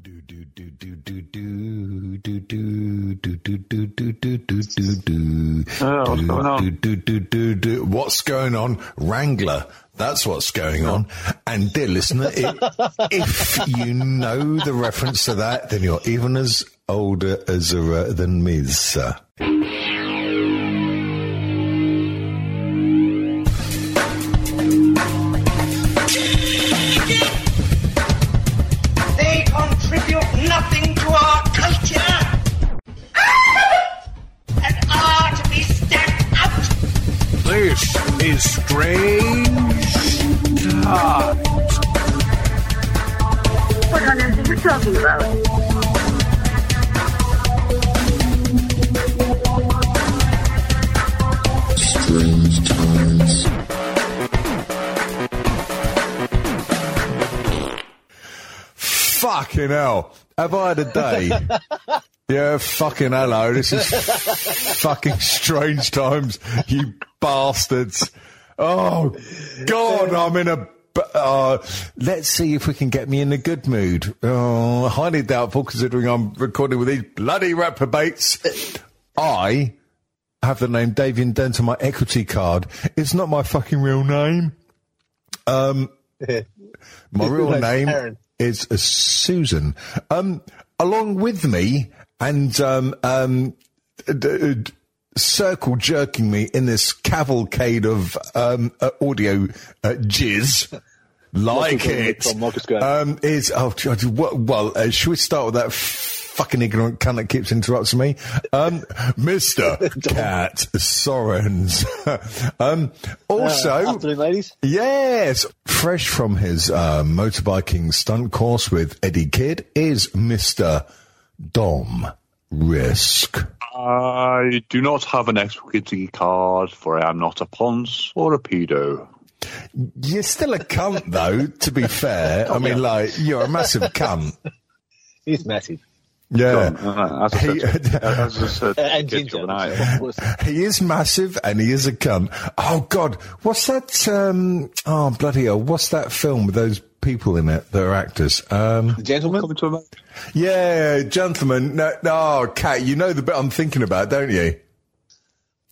Do do do do do do do do do do do do do do do do. Oh, what's going on? Do, do, do, do, do. What's going on? Wrangler. That's what's going on. And dear listener, if you know the reference to that, then you're even as older as uh, than me, sir. Fucking hell. Have I had a day? yeah, fucking hello. This is fucking strange times, you bastards. Oh, God, I'm in a. Uh, let's see if we can get me in a good mood. Oh, highly doubtful considering I'm recording with these bloody reprobates. I have the name Davian Dent on my equity card. It's not my fucking real name. Um, my real name Is uh, Susan. Um, along with me and um, um, d- d- circle jerking me in this cavalcade of um, uh, audio uh, jizz. Like it Tom, um, is oh well, well uh, should we start with that fucking ignorant cunt that keeps interrupting me, um, Mister Cat Sorens. um, also, Afternoon, ladies. Yes, fresh from his uh, motorbiking stunt course with Eddie Kidd is Mr. Dom Risk. I do not have an equity card, for I am not a ponce or a pedo. You're still a cunt, though, to be fair. I mean, like, you're a massive cunt. He's massive. Yeah. Uh, as I He- as I said, Uh, and ginger. the other night. of course. He is massive and he is a cunt. Oh God, what's that? Um, oh bloody hell, what's that film with those people in it that are actors? Um, The gentleman. Coming to America. yeah, gentlemen. No, no, Cat, you know the bit I'm thinking about, don't you?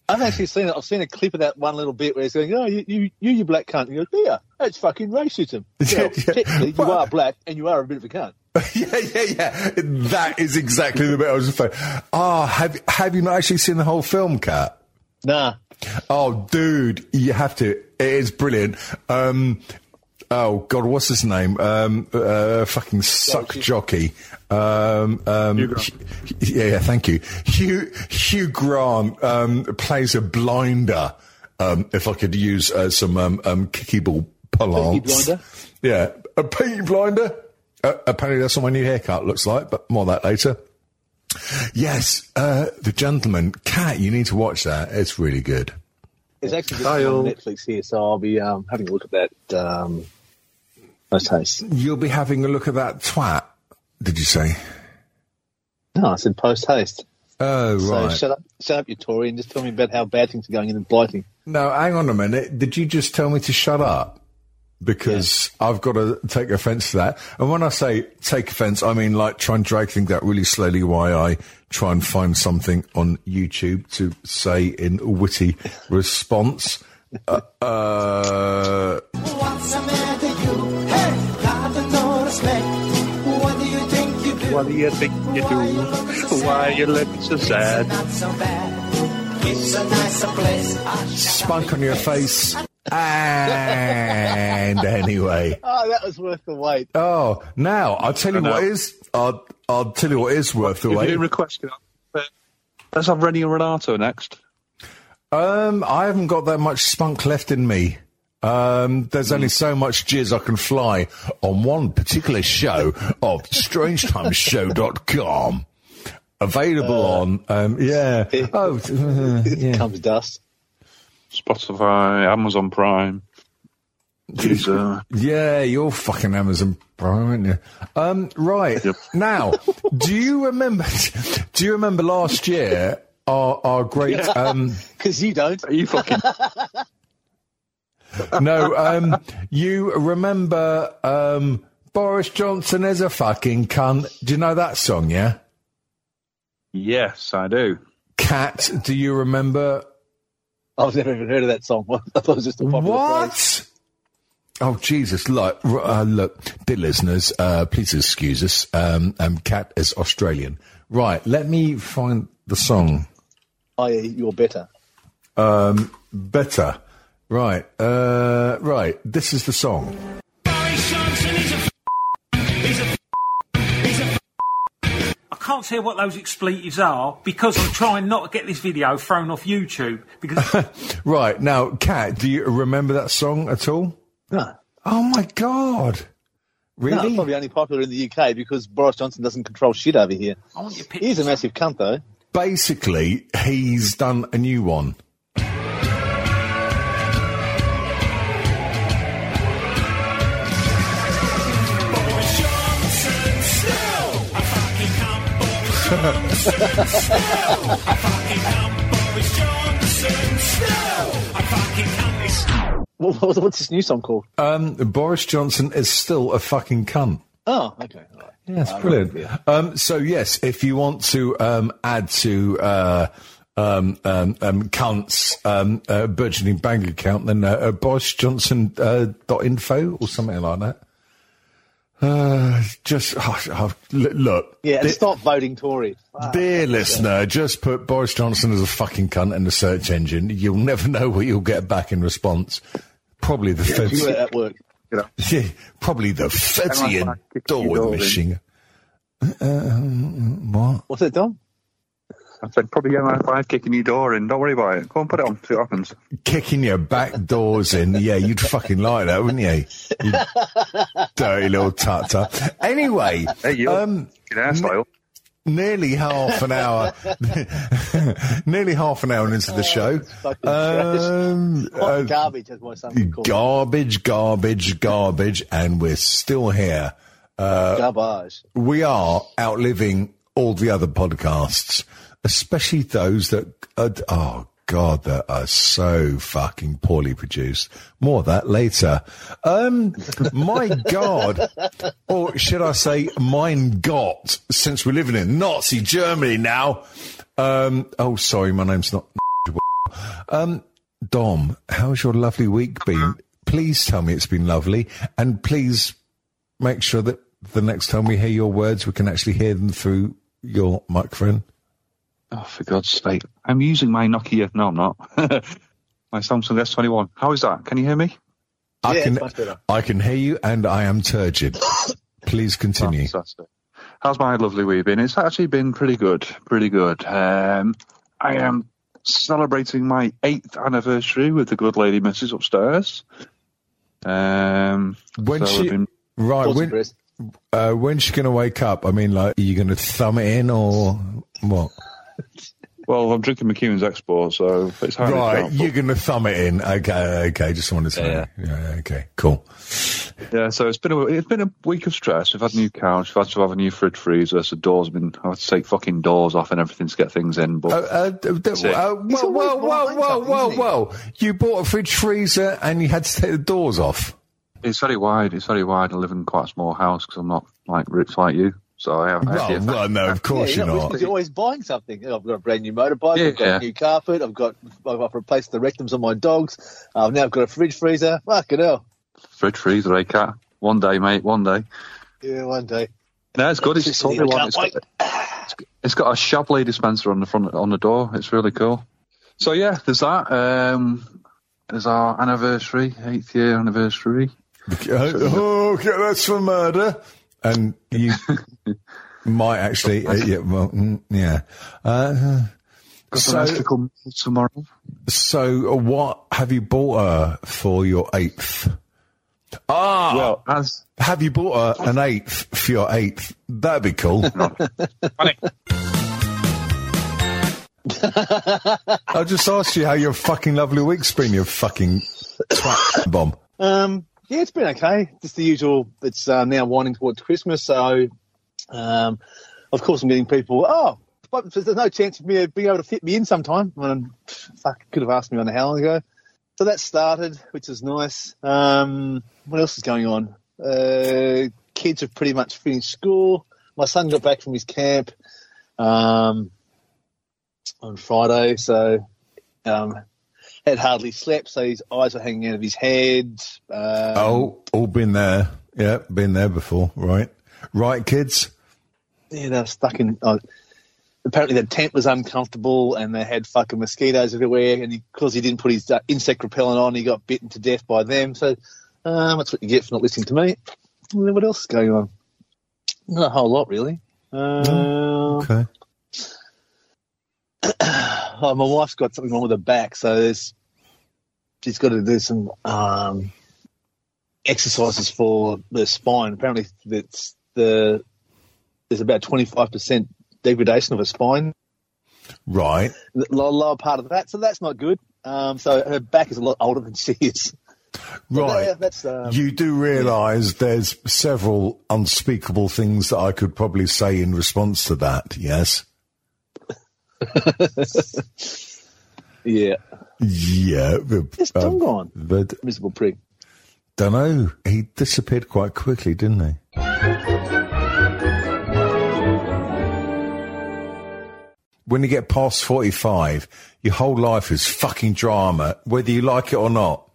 I've actually seen it. I've seen a clip of that one little bit where he's going, "Oh, you, you, you, you black cunt." And he goes, "Yeah, that's fucking racism." Well, Yeah. technically, you Well- are black and you are a bit of a cunt. yeah, yeah, yeah. That is exactly the bit I was saying. Ah, have have you not actually seen the whole film, Cat? Nah, Oh, dude, you have to. It is brilliant. Um, oh God, what's his name? Um, uh, fucking suck jockey. Um, um, Hugh Grant. Yeah, yeah, thank you. Hugh Hugh Grant um, plays a blinder. Um, if I could use uh, some um, um, kicky ball parlance. blinder? Yeah, a peaky blinder. Uh, apparently, that's what my new haircut looks like, but more on that later. Yes, uh, the gentleman. Cat, you need to watch that. It's really good. it's actually just on Netflix here, so I'll be um, having a look at that. Um, most taste. You'll be having a look at that twat. Did you say? No, I said post haste. Oh So right. shut up, shut up, you Tory, and just tell me about how bad things are going in Blighty. no, hang on a minute. Did you just tell me to shut up? Because I've got to take offence to that. And when I say take offence, I mean like try and drag things out really slowly while I try and find something on YouTube to say in a witty response. Uh, uh, What's the matter, you? Hey, got no respect. What do you think you do? What do you think you do? Why are you looking so sad? Not so bad. It's a nicer place. I spunk on your face. And anyway. Oh, that was worth the wait. Oh, now I'll tell you what is. I'll, I'll tell you what is worth the If you wait. didn't request uh, let's have Rennie and Renato next. Um, I haven't got that much spunk left in me. Um, there's only so much jizz I can fly on one particular show of strangetimeshow.com. Available on, um, yeah. Oh, uh, yeah. Comes dust. Spotify, Amazon Prime. Deezer. Yeah, you're fucking Amazon Prime, aren't you? Um, right. Yep. Now, do you remember, do you remember last year our, our great, um, Because you don't. Are you fucking? no, um, you remember, um, Boris Johnson is a fucking cunt. Do you know that song? Yeah. Yes, I do. Cat, do you remember I've never even heard of that song. I thought it was just a popular phrase. What? Oh Jesus! Look, uh, look, dear listeners, uh, please excuse us. Um, um, Cat is Australian, right? Let me find the song. I.e., you're better. Um, better, right? Uh, right. This is the song. I can't tell what those expletives are because I'm trying not to get this video thrown off YouTube because Right now, Cat, do you remember that song at all? No. Oh my God! No, Really? it's probably only popular in the UK because Boris Johnson doesn't control shit over here. I want your He's a massive cunt, though. Basically, he's done a new one. What, what- what's this new song called? Um, Boris Johnson is still a fucking cunt. Oh, okay. right. Yes, Uh, brilliant. Um, so yes, if you want to um, add to uh, um, um, um, Cunt's um, uh, burgeoning bank account, then uh, uh, Boris Johnson uh, or something like that. Uh, just oh, oh, look, Yeah, and Di- stop voting Tory. Fuck. dear listener, just put Boris Johnson as a fucking cunt in the search engine. You'll never know what you'll get back in response. Probably the You feds. let that work. Yeah, probably the feds Hang in on, kick door machine. Uh, what? What's it done? I said, probably get my five kicking your door in. Don't worry about it. Go and put it on, see what happens. kicking your back doors in. Yeah, you'd fucking like that, wouldn't you? You dirty little tutter. Anyway, Hey, you. um, hairstyle. Nearly half an hour, nearly half an hour into the show. fucking Um, uh, garbage, as my son would garbage, garbage, garbage, and we're still here. Garbage. We are outliving all the other podcasts, especially those that are, oh God, that are so fucking poorly produced. More of that later. Um, my God, or should I say, mein Gott, since we're living in Nazi Germany now. Um, oh, sorry, my name's not. Um, Dom, how's your lovely week been? Please tell me it's been lovely, and please make sure that the next time we hear your words, we can actually hear them through your microphone. Oh, for God's sake. I'm using my Nokia. No, I'm not. my Samsung S21. How is that? Can you hear me? I Yeah, can, it's much better. I can hear you, and I am turgid. Please continue. Fantastic. How's my lovely week been? It's actually been pretty good. Pretty good. Um, I am celebrating my eighth anniversary with the good lady Mrs. upstairs. Um, When so she been- right Awesome, when Chris. uh, when's she going to wake up? I mean, like, are you going to thumb it in or what? well, I'm drinking McEwan's Export, so it's hard. Right, doubtful. you're going to thumb it in. Okay, okay. Just wanted to know. Yeah, okay, cool. Yeah, so it's been a it's been a week of stress. We've had a new couch, we've had to have a new fridge freezer, so doors have been I had to take fucking doors off and everything to get things in. But Uh, uh, d- d- it. uh, He's whoa, whoa, whoa, whoa, whoa, whoa! You bought a fridge freezer and you had to take the doors off. it's very wide. It's very wide. I live in quite a small house because I'm not like rich like you. So I have. I have Well, well, no, of course yeah, you're you're, not. because you're always buying something. I've got a brand new motorbike. Yeah, I've got yeah. a new carpet. I've got. I've, I've replaced the rectums on my dogs. I've now got a fridge freezer. Fucking hell. fridge freezer, eh, cat? One day, mate. One day. Yeah, one day. No, it's good. It's Just totally one. It's got, it's got a Shapley dispenser on the front on the door. It's really cool. So yeah, there's that. Um, there's our anniversary, eighth year anniversary. Uh, oh, okay, that's for murder. And you might actually, uh, yeah, well, mm, yeah. Uh, Got So- tomorrow. so, uh, what have you bought her for your eighth? Ah, Well, as have you bought her an eighth for your eighth? That'd be cool. funny. I just asked you how your fucking lovely week's been, you fucking twat bomb. Um, yeah, it's been okay. Just the usual. It's uh, now winding towards Christmas, so um, of course I'm getting people. Oh, but there's no chance of me being able to fit me in sometime. When fuck, could have asked me on a hell ago. So that started, which is nice. Um, what else is going on? Uh, kids have pretty much finished school. My son got back from his camp um, on Friday, so um, had hardly slept, so his eyes were hanging out of his head. Um, Oh, all been there. Yeah, been there before. Right, right, kids. yeah, they were stuck in. Uh, apparently, the tent was uncomfortable, and they had fucking mosquitoes everywhere. And because he, didn't put his uh, insect repellent on, he got bitten to death by them. So um, that's what you get for not listening to me. And then what else is going on? Not a whole lot, really. Um, Okay. Oh, my wife's got something wrong with her back, so there's she's got to do some um, exercises for the spine. Apparently, it's the there's about twenty five percent degradation of her spine, Right. the lower, part of that. So that's not good. Um, so her back is a lot older than she is. Right. Yeah, that's um, you do realise there's several unspeakable things that I could probably say in response to that. Yes. yeah. Yeah. It's Tom gone, But miserable prick. don't know. He disappeared quite quickly, didn't he? When you get past 45, your whole life is fucking drama, whether you like it or not.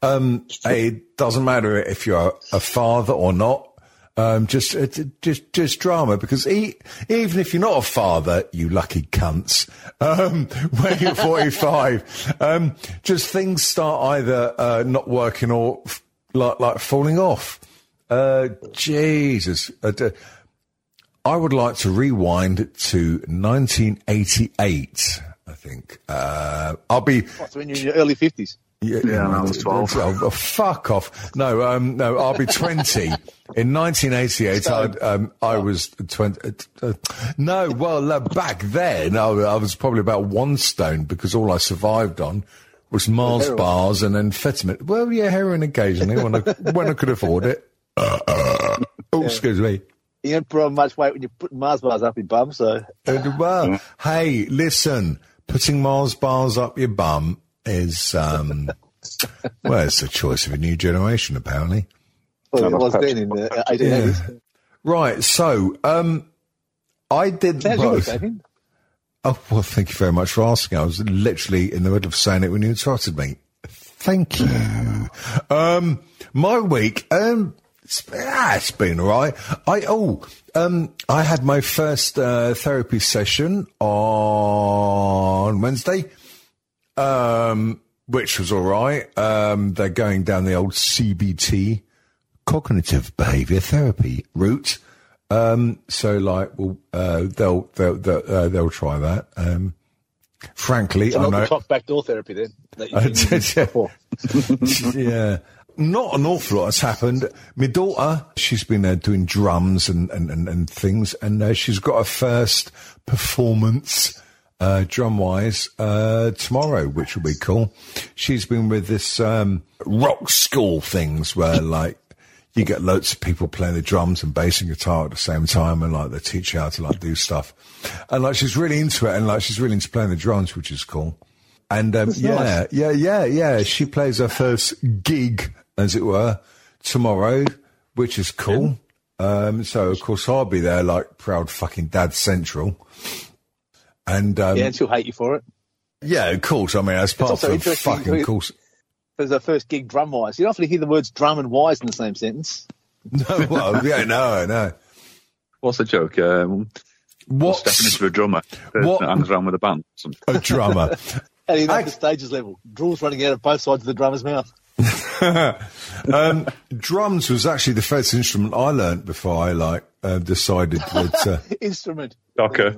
Um, it doesn't matter if you're a father or not. Um, just, uh, just, just drama because even if you're not a father, you lucky cunts, um, when you're 45, um, just things start either, uh, not working or f- like, like falling off. Uh, Jesus. Uh, I would like to rewind to 1988, I think. Uh, I'll be, So when you're in your early fifties, yeah, Yeah, and I was 12. Oh, oh, fuck off. No, um, no, I'll be 20. In 1988, I'd, um, I was 20. Uh, no, well, uh, back then, I, I was probably about one stone because all I survived on was Mars bars and amphetamine. Well, yeah, heroin occasionally when I, when I could afford it. Uh, uh, oh, excuse me. you don't put on much weight when you're putting Mars bars up your bum. So Uh, well, hey, listen, putting Mars bars up your bum is, um, well, it's a choice of a new generation, apparently. well, it was perhaps- then in the 1880s. Right. So, um, I did How's both. Oh, well, thank you very much for asking. I was literally in the middle of saying it when you interrupted me. Thank you. Um, my week, um, it's, ah, it's been all right. I, oh, um, I had my first, uh, therapy session on Wednesday, um, which was all right. Um, they're going down the old CBT, cognitive behavior therapy route. Um, so like, well, uh, they'll, they'll, they'll, uh, they'll try that. Um, frankly, So I not know. the backdoor therapy then. That you've I been using did, yeah. yeah. Not an awful lot has happened. My daughter, she's been uh, doing drums and, and, and, and things, and uh, she's got her first performance, uh, drum wise, uh, tomorrow, which will be cool. She's been with this, um, rock school things where like, you get loads of people playing the drums and bass and guitar at the same time and like they teach you how to like do stuff. And like she's really into it and like she's really into playing the drums, which is cool. And um, yeah, nice. yeah, yeah, yeah. She plays her first gig, as it were, tomorrow, which is cool. Um, so of course I'll be there, like proud fucking dad central. And um, Yeah, yeah, and she'll hate you for it. Yeah, of course. I mean, as part of interesting fucking to- course. As her first gig drum wise. You don't often hear the words drum and wise in the same sentence. No, well, yeah, no, no. What's the joke? Um, stepping What's into a drummer that what- hangs around with a band. or something. a drummer? How do you know I- the stages level? Drool's running out of both sides of the drummer's mouth. um, drums was actually the first instrument I learned before I like uh, decided that. Uh, Instrument. Okay.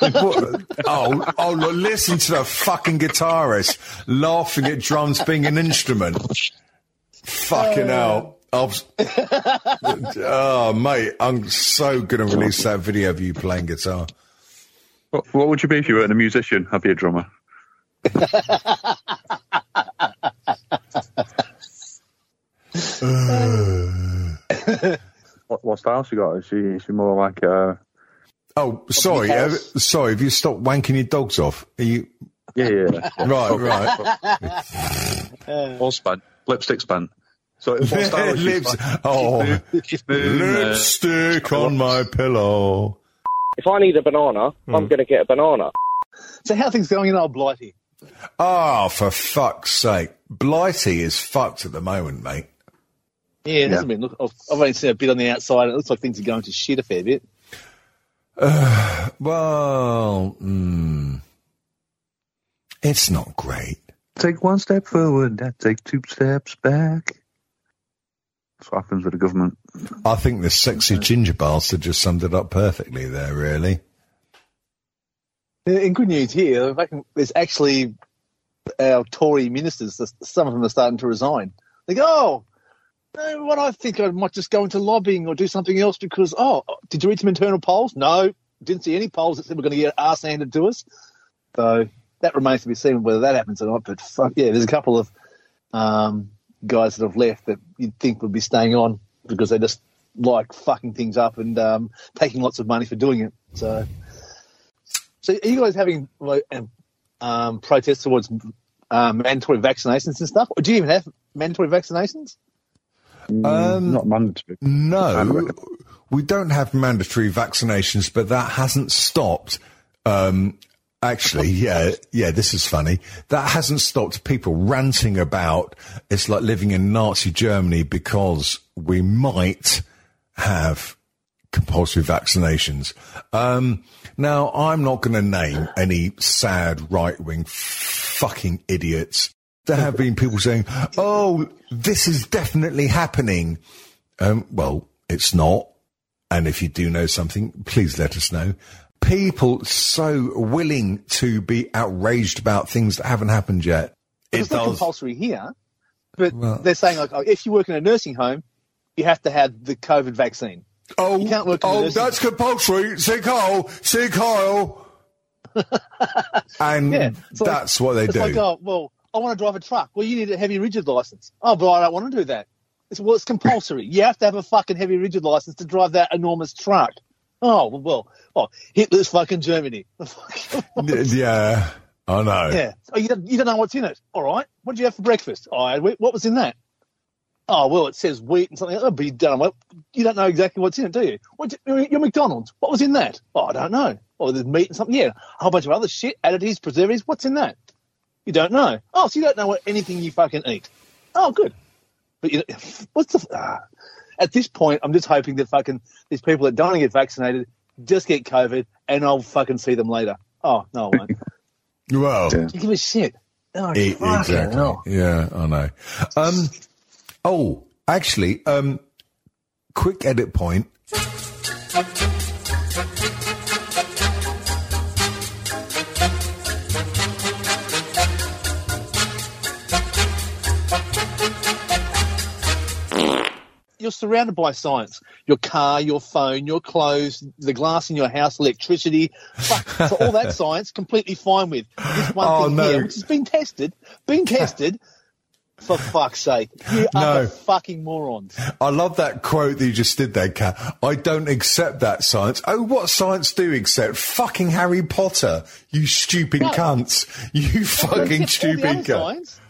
What- oh, oh! Look, listen to the fucking guitarist laughing at drums being an instrument. Fucking hell! I was- oh, mate, I'm so gonna release that video of you playing guitar. What, what would you be if you weren't a musician? I'd be a drummer. what, what style she got? Is she, is she more like uh, Oh, sorry, uh, sorry. Have you stopped wanking your dogs off? Are you yeah, yeah, right? Right. all span, lipstick span? So whilst was Lips, oh, keep moving, lipstick on my pillow. If I need a banana, I'm going to get a banana. So how are things going in old Blighty? Oh, for fuck's sake. Blighty is fucked at the moment, mate. Yeah, it hasn't been. Look, I've I've only seen a bit on the outside. It looks like things are going to shit a fair bit. Well, mm, it's not great. Take one step forward, then take two steps back. That's what happens with the government. I think the sexy ginger bastard just summed it up perfectly there, really. In good news here, if I can- there's actually our Tory ministers. Some of them are starting to resign. They go, "Oh, what I think I might just go into lobbying or do something else because oh, did you read some internal polls? No, didn't see any polls that said we're going to get arse handed to us. So that remains to be seen whether that happens or not. But fuck yeah, there's a couple of um, guys that have left that you'd think would be staying on because they just like fucking things up and um, taking lots of money for doing it. So, so are you guys having like um, um, protests towards um, mandatory vaccinations and stuff? Or do you even have mandatory vaccinations? Um, Not mandatory. No, we don't have mandatory vaccinations, but that hasn't stopped. Um, actually, yeah, yeah, this is funny. That hasn't stopped people ranting about it's like living in Nazi Germany because we might have compulsory vaccinations. Um, now, I'm not going to name any sad right wing fucking idiots. There have been people saying, oh, this is definitely happening. Um, well, it's not. And if you do know something, please let us know. People so willing to be outraged about things that haven't happened yet. It It's not does. compulsory here, but Well- they're saying like, oh, if you work in a nursing home, you have to have the COVID vaccine. Oh, You can't work oh, that's compulsory. See Kyle, see Kyle. and Yeah, that's what they do. like, oh, well, I want to drive a truck. Well, you need a heavy rigid license. Oh, but I don't want to do that. It's, well, it's compulsory. you have to have a fucking heavy rigid license to drive that enormous truck. Oh, well, well oh, Hitler's fucking Germany. yeah, I know. yeah. Oh, you don't, you don't know what's in it. All right. What did you have for breakfast? Oh, I had wheat. What was in that? Oh, well, it says wheat and something. Oh, but you don't, know, you don't know exactly what's in it, do you? What, your McDonald's. What was in that? Oh, I don't know. Oh, there's meat and something. Yeah. A whole bunch of other shit, additives, preservatives. What's in that? You don't know. Oh, so you don't know what anything you fucking eat. Oh, good. But you, what's the? Ah. At this point, I'm just hoping that fucking these people that don't want to get vaccinated just get COVID, and I'll fucking see them later. Oh no, I won't. Well, Yeah. you give a shit. Oh, e- exactly. hell. Yeah, I know. Um, oh, actually, um, quick edit point. You're surrounded by science. Your car, your phone, your clothes, the glass in your house, electricity. Fuck, so all that science, completely fine with. This one Oh, thing no. here, which has been tested, been tested. For fuck's sake, you are No. fucking morons. I love that quote that you just did there, Kat. I don't accept that science. Oh, what science do you accept? Fucking Harry Potter. You stupid No. cunts. You fucking stupid other cunt. science,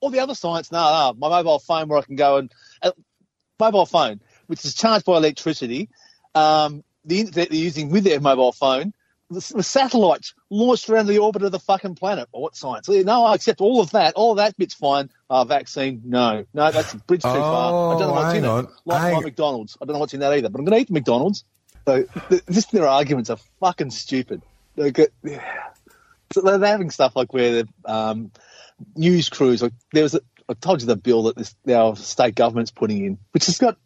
all the other science. No, no, my mobile phone where I can go and uh, mobile phone, which is charged by electricity. Um, the internet they're using with their mobile phone, the, the satellites launched around the orbit of the fucking planet. What science? No, I accept all of that. All of that bit's fine. Uh, vaccine, no, no, that's a bridge too far. I don't know Oh, what's in on. it. Like Hang- my McDonald's, I don't know what's in that either. But I'm going to eat McDonald's. So th- just their arguments are fucking stupid. They get, so they're having stuff like where the um, news crews, like there was, a, I told you the bill that this our state government's putting in, which has got,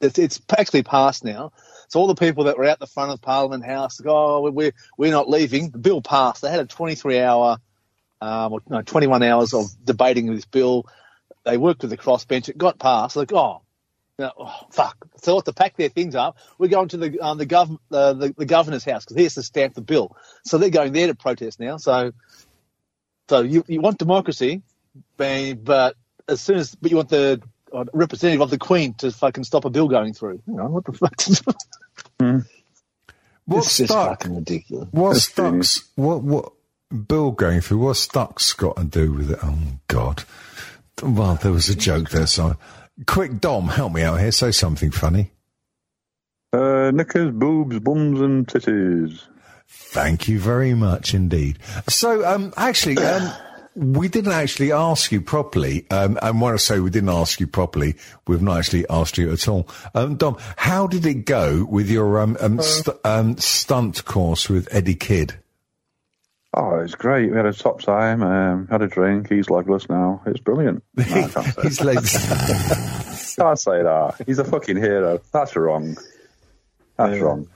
it's, it's actually passed now. So all the people that were out the front of Parliament House, like, oh, we're we're not leaving. The bill passed. They had a 23 hour, um, or, no, 21 hours of debating this bill. They worked with the crossbench. It got passed. Like, oh, know, oh, fuck. So what to pack their things up? We're going to the um, the, gov- uh, the the governor's house because he has to stamp the bill. So they're going there to protest now. So, so you you want democracy, but but as soon as but you want the uh, representative of the Queen to fucking stop a bill going through. You know, what the fuck? What's it's just stuck? fucking ridiculous. What's stuck's? What what? Bill going through? What's stuck's got to do with it? Oh God! Well, there was a joke there, so quick, Dom, help me out here. Say something funny. Uh, knickers, boobs, bums, and titties. Thank you very much indeed. So, um, actually, um, we didn't actually ask you properly. Um, and when I say we didn't ask you properly, we've not actually asked you at all. Um, Dom, how did it go with your um, um, st- um, stunt course with Eddie Kidd? Oh, it's great. We had a top time. Um, had a drink. He's legless now. It's brilliant. No, I can't say, His can't say that. He's a fucking hero. That's wrong. That's Yeah. wrong.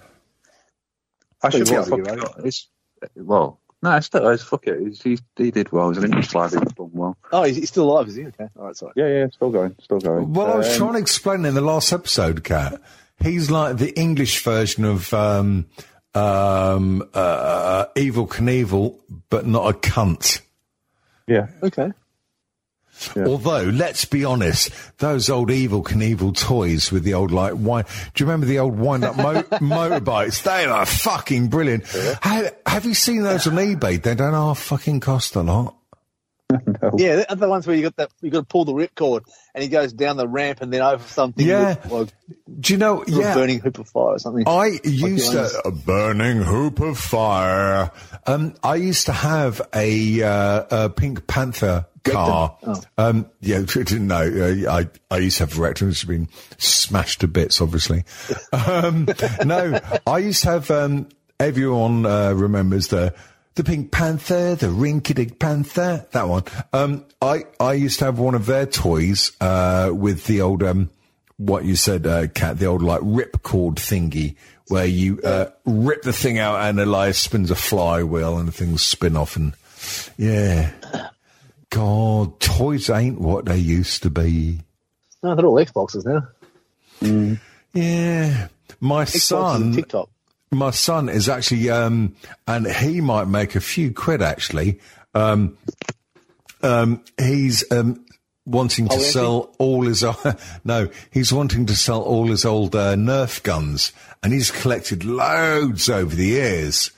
I should get well, fucking. right? It's, well, no, it's still, it's, fuck it. He's, he's, he did well. He's an English lad. He's done well. Oh, he's, he's still alive, is he? Okay. All right, sorry. Yeah, yeah, still going, still going. Well, I was Um, trying to explain in the last episode, Kat. He's like the English version of um, um, uh, Evel Knievel, but not a cunt. Yeah, Okay. Yeah. Although, let's be honest, those old Evel Knievel toys with the old like wine. Do you remember the old wind-up mo- motorbikes? They are fucking brilliant. Ha- have you seen those on eBay? They don't half fucking cost a lot. Yeah, the other ones where you got that you got to pull the ripcord and he goes down the ramp and then over something. Yeah. with, like, Do you know? a Yeah, burning hoop of fire or something. I used ones. to a burning hoop of fire. Um, I used to have a, uh, a Pink Panther car. Oh. Um, yeah, I didn't know. Uh, I I used to have a rectum, which has been smashed to bits, obviously. um, no, I used to have. Um, everyone uh, remembers the. The Pink Panther, the Rinky Panther, that one. Um, I, I used to have one of their toys, uh, with the old, um, what you said, uh, Cat, the old like ripcord thingy where you, uh, rip the thing out and it like spins a flywheel and the things spin off and, yeah. God, toys ain't what they used to be. no, they're all Xboxes now. Yeah. My Xboxes son, TikTok. My son is actually, um, and he might make a few quid actually. Um, um, he's, um, wanting to Oh, is he? sell all his, no, he's wanting to sell all his old, uh, Nerf guns and he's collected loads over the years.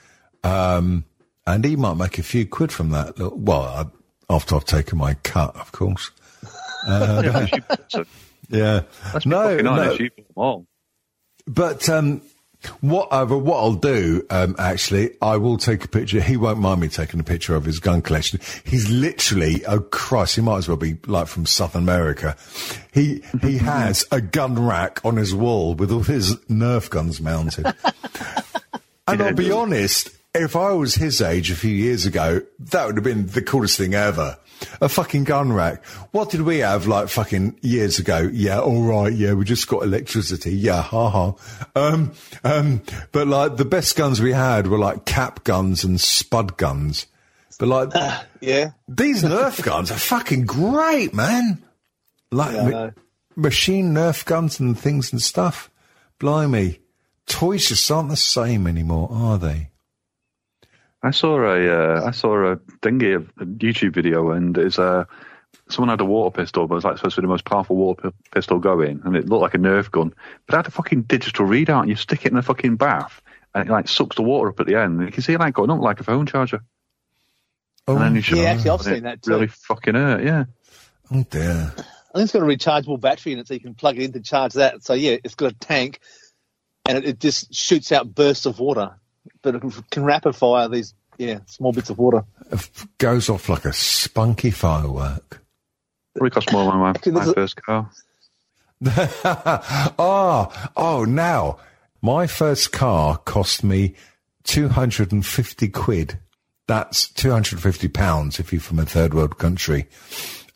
Um, and he might make a few quid from that. Well, I, after I've taken my cut, of course. yeah, you bought them. Yeah. Let's be no, no. honest. You bought them all. But um, what uh, what I'll do, um, actually, I will take a picture. He won't mind me taking a picture of his gun collection. He's literally, oh Christ, he might as well be like from South America. He he has a gun rack on his wall with all his Nerf guns mounted. and I'll be honest, if I was his age a few years ago, that would have been the coolest thing ever. A fucking gun rack. What did we have like fucking years ago? Yeah, all right. Yeah, we just got electricity. Yeah, ha ha. Um, um, but like the best guns we had were like cap guns and spud guns. But like Yeah. these Nerf guns are fucking great, man. Like Yeah, ma- machine Nerf guns and things and stuff. Blimey. Toys just aren't the same anymore, are they? I saw a uh, I saw a thingy of a YouTube video, and it's uh, someone had a water pistol, but it was like supposed to be the most powerful water pi- pistol going, and it looked like a Nerf gun, but it had a fucking digital readout, and you stick it in a fucking bath, and it like sucks the water up at the end, and you can see it like going up like a phone charger, Oh, and then you should Yeah, actually, I've it seen that too. Really fucking hurt, yeah. oh dear. I think it's got a rechargeable battery in it, so you can plug it in to charge that. So yeah, it's got a tank, and it, it just shoots out bursts of water, but it can, can rapid fire these yeah small bits of water. It goes off like a spunky firework. Probably cost more than my, Actually, my first car. oh, oh, now my first car cost me 250 quid. That's 250 pounds if you're from a third world country.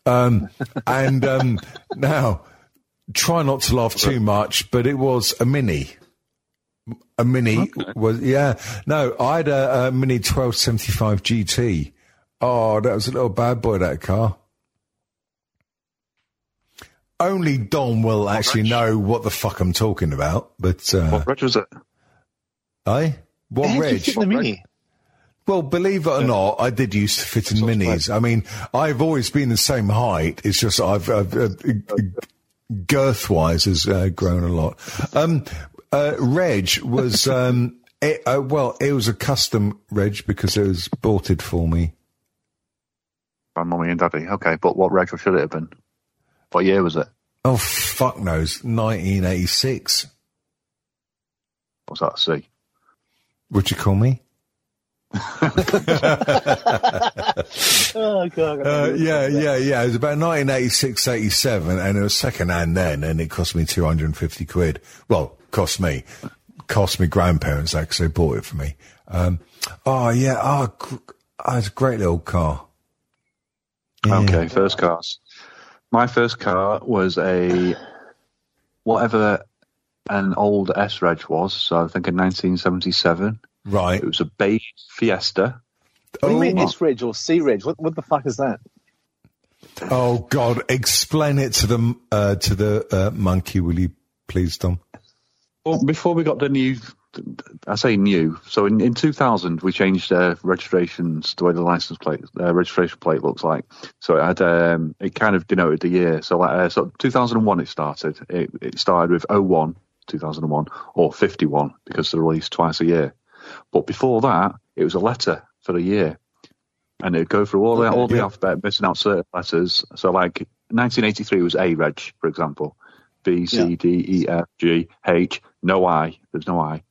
Um, and, um, now try not to laugh too much, but it was a mini. A mini was, yeah. No, I had a, a mini 1275 GT. Oh, that was a little bad boy, that car. Only Don will actually know what the fuck I'm talking about, but, uh, What reg was it? eh? What How did you reg? the mini? Well, believe it or not, I did used to fit in minis. I mean, I've always been the same height. It's just I've, I've uh, girth wise has uh, grown a lot. Um, uh, Reg was, um, it, uh, well, it was a custom Reg because it was boughted for me. by mummy and daddy. Okay, but what reg should it have been? What year was it? Oh, fuck knows. 1986. What's that? C. Would you call me? Oh god. Uh, yeah, yeah, yeah. It was about 1986, 87, and it was second hand then, and it cost me 250 quid. Well, cost me. Cost me grandparents, actually, bought it for me. Um, oh, yeah, oh, oh, it's a great little car. Yeah. Okay, first cars. My first car was a whatever an old S Reg was. So I think in 1977. Right. It was a beige Fiesta. What do you mean Oh, S Reg or C Reg? What, what the fuck is that? oh, God. Explain it to the, uh, to the, uh, monkey, will you please, Tom? Well, before we got the new, I say new. So in, in 2000, we changed uh, registrations the way the license plate, uh, registration plate looks like. So it had, um, it kind of denoted the year. So like, uh, so 2001 it started. It, it started with 01, 2001, or 51 because they're released twice a year. But before that, it was a letter for the year. And it'd go through all the, all the Yeah. alphabet, missing out certain letters. So like 1983 was A reg, for example. B, C, Yeah. D, E, F, G, H, no I. There's no I.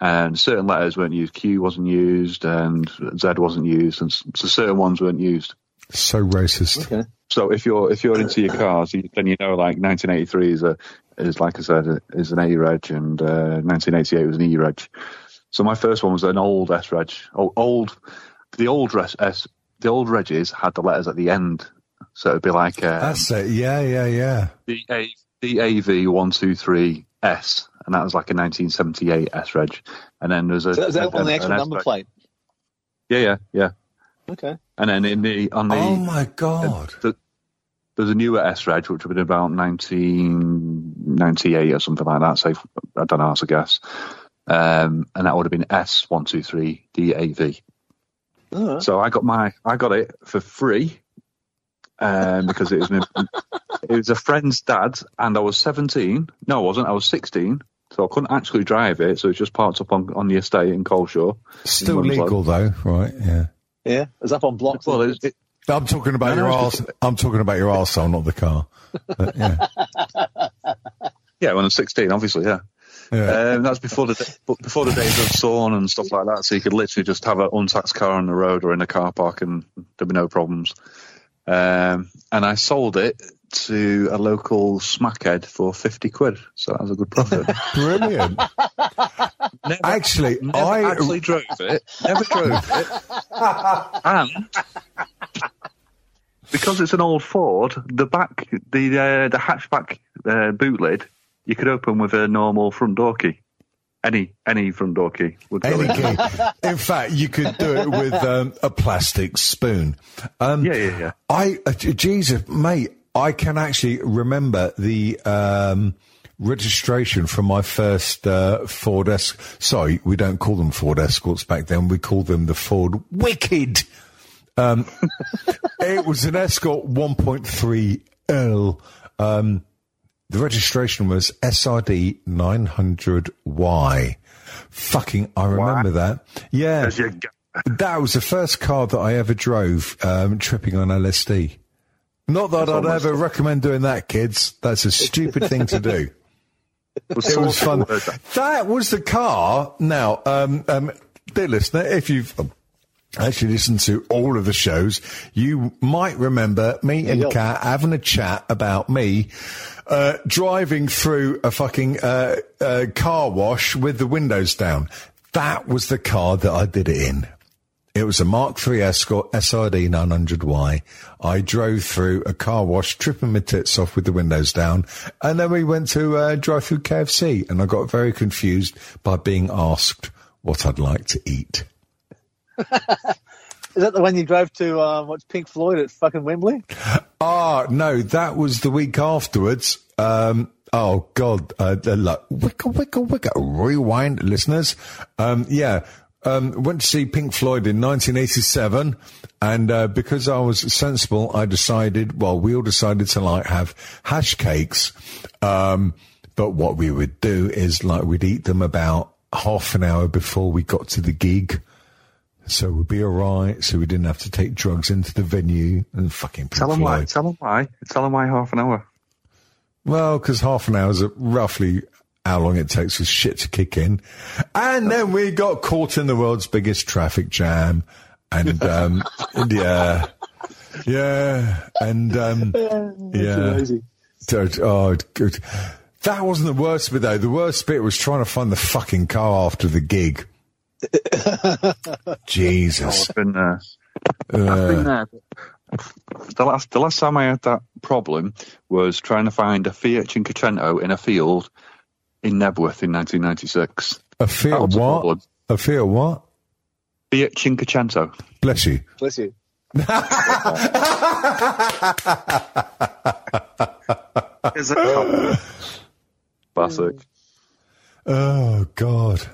And certain letters weren't used. Q wasn't used and Z wasn't used. And so certain ones weren't used. So racist. Okay. So if you're, if you're into your cars, then you know like 1983 is a, is like I said, is an A reg and, uh, 1988 was an E reg. So my first one was an old S reg. Oh, old, the old res, S, the old regs had the letters at the end. So it'd be like, um, That's it. Yeah, yeah, yeah. DA, DAV123S, and that was like a 1978 S reg. And then there's a. So is that a- on the an actual S number reg. plate? Yeah, yeah, yeah. Okay. And then in the on the Oh, my God. the, there's a newer S reg which would have been about 1998 or something like that. Say I don't know, that's a guess. Um, and that would have been S123 DAV. All right. So I got my I got it for free um, because it was my, it was a friend's dad, and I was 17. No, I wasn't. I was 16, so I couldn't actually drive it. So it just parked up on, on the estate in Coleshaw. Still Mum's like- legal, though, right? Yeah. Yeah. Is up on blocks. Well, it, it, I'm talking about your no, arse. I'm talking about your arsehole, not the car. But, yeah. yeah, when I was 16, obviously, yeah. yeah. Um, that's before the da- but before the days of SORN and stuff like that. So you could literally just have an untaxed car on the road or in a car park, and there'd be no problems. Um, and I sold it to a local smackhead for fifty quid. So that was a good profit. Brilliant. Never, Actually, never I actually drove it. Never drove it. and because it's an old Ford, the back, the uh, the hatchback uh, boot lid, you could open with a normal front door key. Any any front door key would go any in. key. In fact, you could do it with um, a plastic spoon. Um, Yeah, yeah, yeah. I, uh, Jesus, mate, I can actually remember the um, registration from my first uh, Ford Escort. Sorry, we don't call them Ford Escorts back then. We called them the Ford Wicked. Um, it was an Escort 1.3L. Um, the registration was SRD 900Y. Fucking, I remember that. Yeah. As you go. That was the first car that I ever drove, um, tripping on LSD. Not that I'd almost- ever recommend doing that, kids. That's a stupid thing to do. It was fun. That was the car. Now, um, um, dear listener, if you've um, actually listened to all of the shows, you might remember me and Yeah. Kat having a chat about me uh, driving through a fucking uh, uh, car wash with the windows down. That was the car that I did it in. It was a Mark III Escort SRD 900Y. I drove through a car wash, tripping my tits off with the windows down, and then we went to uh, drive through KFC, and I got very confused by being asked what I'd like to eat. Is that the one you drove to uh, watch Pink Floyd at fucking Wembley? Ah, no, that was the week afterwards. Um, oh God, uh, the, like, wicka, wicka, wicka, rewind listeners. Um, yeah, um, went to see Pink Floyd in 1987. And, uh, because I was sensible, I decided, well, we all decided to like have hash cakes. Um, but what we would do is like we'd eat them about half an hour before we got to the gig. so we'd be all right. So we didn't have to take drugs into the venue and fucking Pink Tell them why. Tell them why. Tell them why half an hour. Well, because half an hour is roughly how long it takes for shit to kick in. And then we got caught in the world's biggest traffic jam. And, um, yeah, yeah. And, um, yeah. amazing. Dude, Oh, good. That wasn't the worst bit though. The worst bit was trying to find the fucking car after the gig. Jesus. I've been there. I've been there. The last, the last time I had that problem was trying to find a Fiat Cinquecento in a field in Knebworth in 1996. A Fiat That a what? problem. A Fiat what? Fiat Cinquecento. Bless you. Bless you. There's a couple. Classic. Oh God.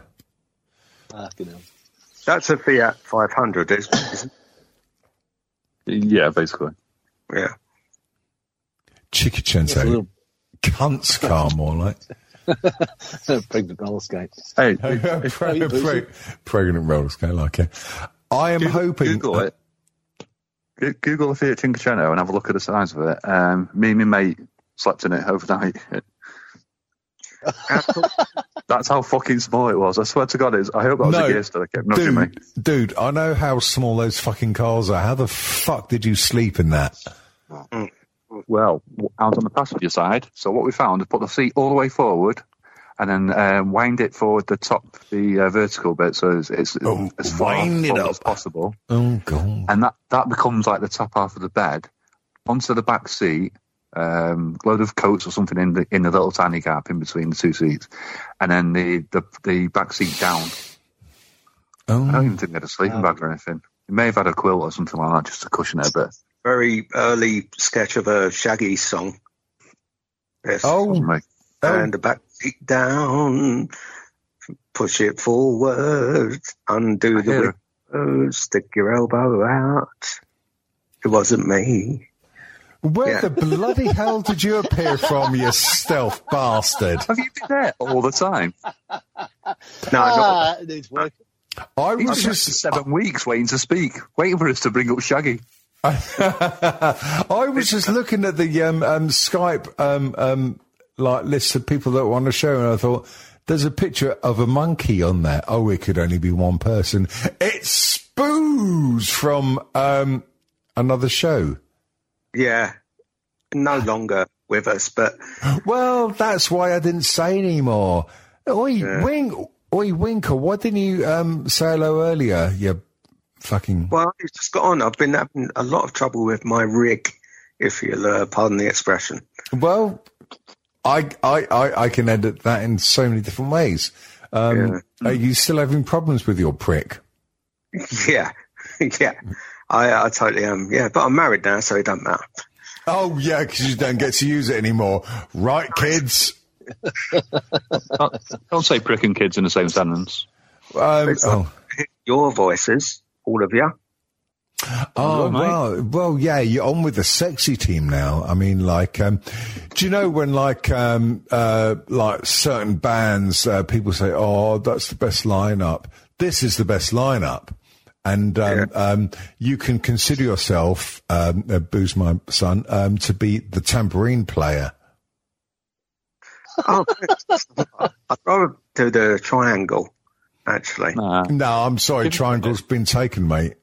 That's a Fiat 500, isn't isn't Yeah, basically. Yeah. It's a little Cunt's car, more like. Pregnant roller skate. Hey, Pre- pre- pregnant roller skate, like it. I am hoping. Google it. Go- Google the Fiat Cinquecento and have a look at the size of it. Um, me and my mate slept in it overnight. That's how fucking small it was. I swear to God, it's, I hope that was No, a gear still that kept nudging me. dude, dude, I know how small those fucking cars are. How the fuck did you sleep in that? Well, was on the passenger side, so what we found is put the seat all the way forward and then um, wind it forward the top, the uh, vertical bit, so it's, it's Oh, as far wind it up. as possible. Oh God. and that that becomes like the top half of the bed onto the back seat um load of coats or something in the in the little tiny gap in between the two seats and then the the, the back seat down Oh. i don't Oh, even think they had a sleeping bag or anything they may have had a quilt or something like that just to cushion it a bit Very early sketch of a Shaggy song. Yes. oh, wasn't. And the back seat down, push it forward, undo the hear window, stick your elbow out. It wasn't me. where yeah. the bloody hell did you appear from, you stealth bastard? have you been there all the time No, not, Ah, it needs work. I He's was been just, seven weeks waiting to speak waiting for us to bring up shaggy I was just looking at the um, um, Skype um, um, like list of people that were on the show, and I thought there's a picture of a monkey on there. Oh, it could only be one person. It's Spoos from um, another show. yeah, no longer with us, but Well, that's why I didn't say anymore. Oi, Wink, oi, Winkle, why didn't you um, say hello earlier? You fucking. well, it's just got on. I've been having a lot of trouble with my rig, if you'll uh, pardon the expression. Well, I, I, I, I can edit that in so many different ways. Um, Are you still having problems with your prick? Yeah, yeah, I, I totally am. Yeah, but I'm married now, so it doesn't matter. Oh, yeah, because you don't get to use it anymore. Right, kids? don't, don't say pricking kids in the same sentence Um, oh, Your voices, all of you. oh well, well, yeah, you're on with the sexy team now. I mean, like, um, do you know when, like, um, uh, like certain bands, uh, people say, "Oh, that's the best lineup." This is the best lineup, and um, um, you can consider yourself, um, uh, Booze, my son, um, to be the tambourine player. Oh, I'd rather do the triangle, actually. nah. No, I'm sorry, triangle's been taken, mate.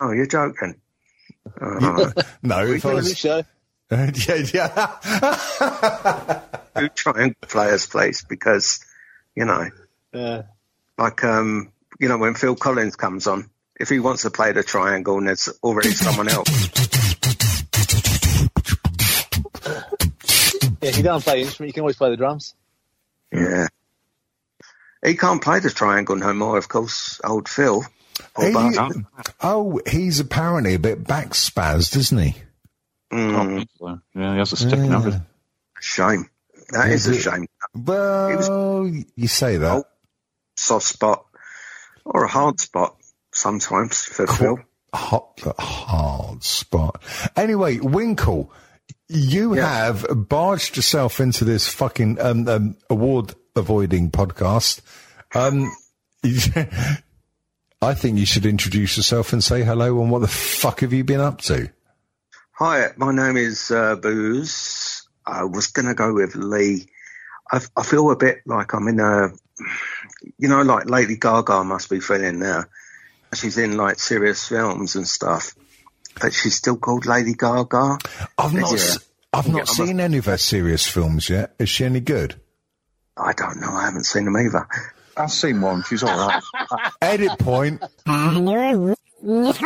Oh, you're joking. Oh, No, if I On was, this show. yeah, yeah. do triangle players, please, because, you know, Uh, like, um, you know, when Phil Collins comes on, if he wants to play the triangle and there's already someone else, yeah, if you don't play instrument, you can always play the drums. yeah. He can't play the triangle no more, of course, old Phil. He- oh, he's apparently a bit back spazzed, isn't he? Mm, yeah he has a stick and everything shame. That is a shame. Well, you say that. Oh. Soft spot or a hard spot sometimes for Phil. Hot, hard spot. Anyway, Winkle, you have barged yourself into this fucking um, um, award avoiding podcast. Um, I think you should introduce yourself and say hello and what the fuck have you been up to? Hi, my name is uh, Booze. I was going to go with Lee. I, I feel a bit like I'm in a, you know, like Lady Gaga must be feeling now. She's in like serious films and stuff, but she's still called Lady Gaga. I've not, Yeah. s- I've not Yeah, I'm a- seen any of her serious films yet. Is she any good? I don't know. I haven't seen them either. I've seen one. She's all right. Edit point. Yeah,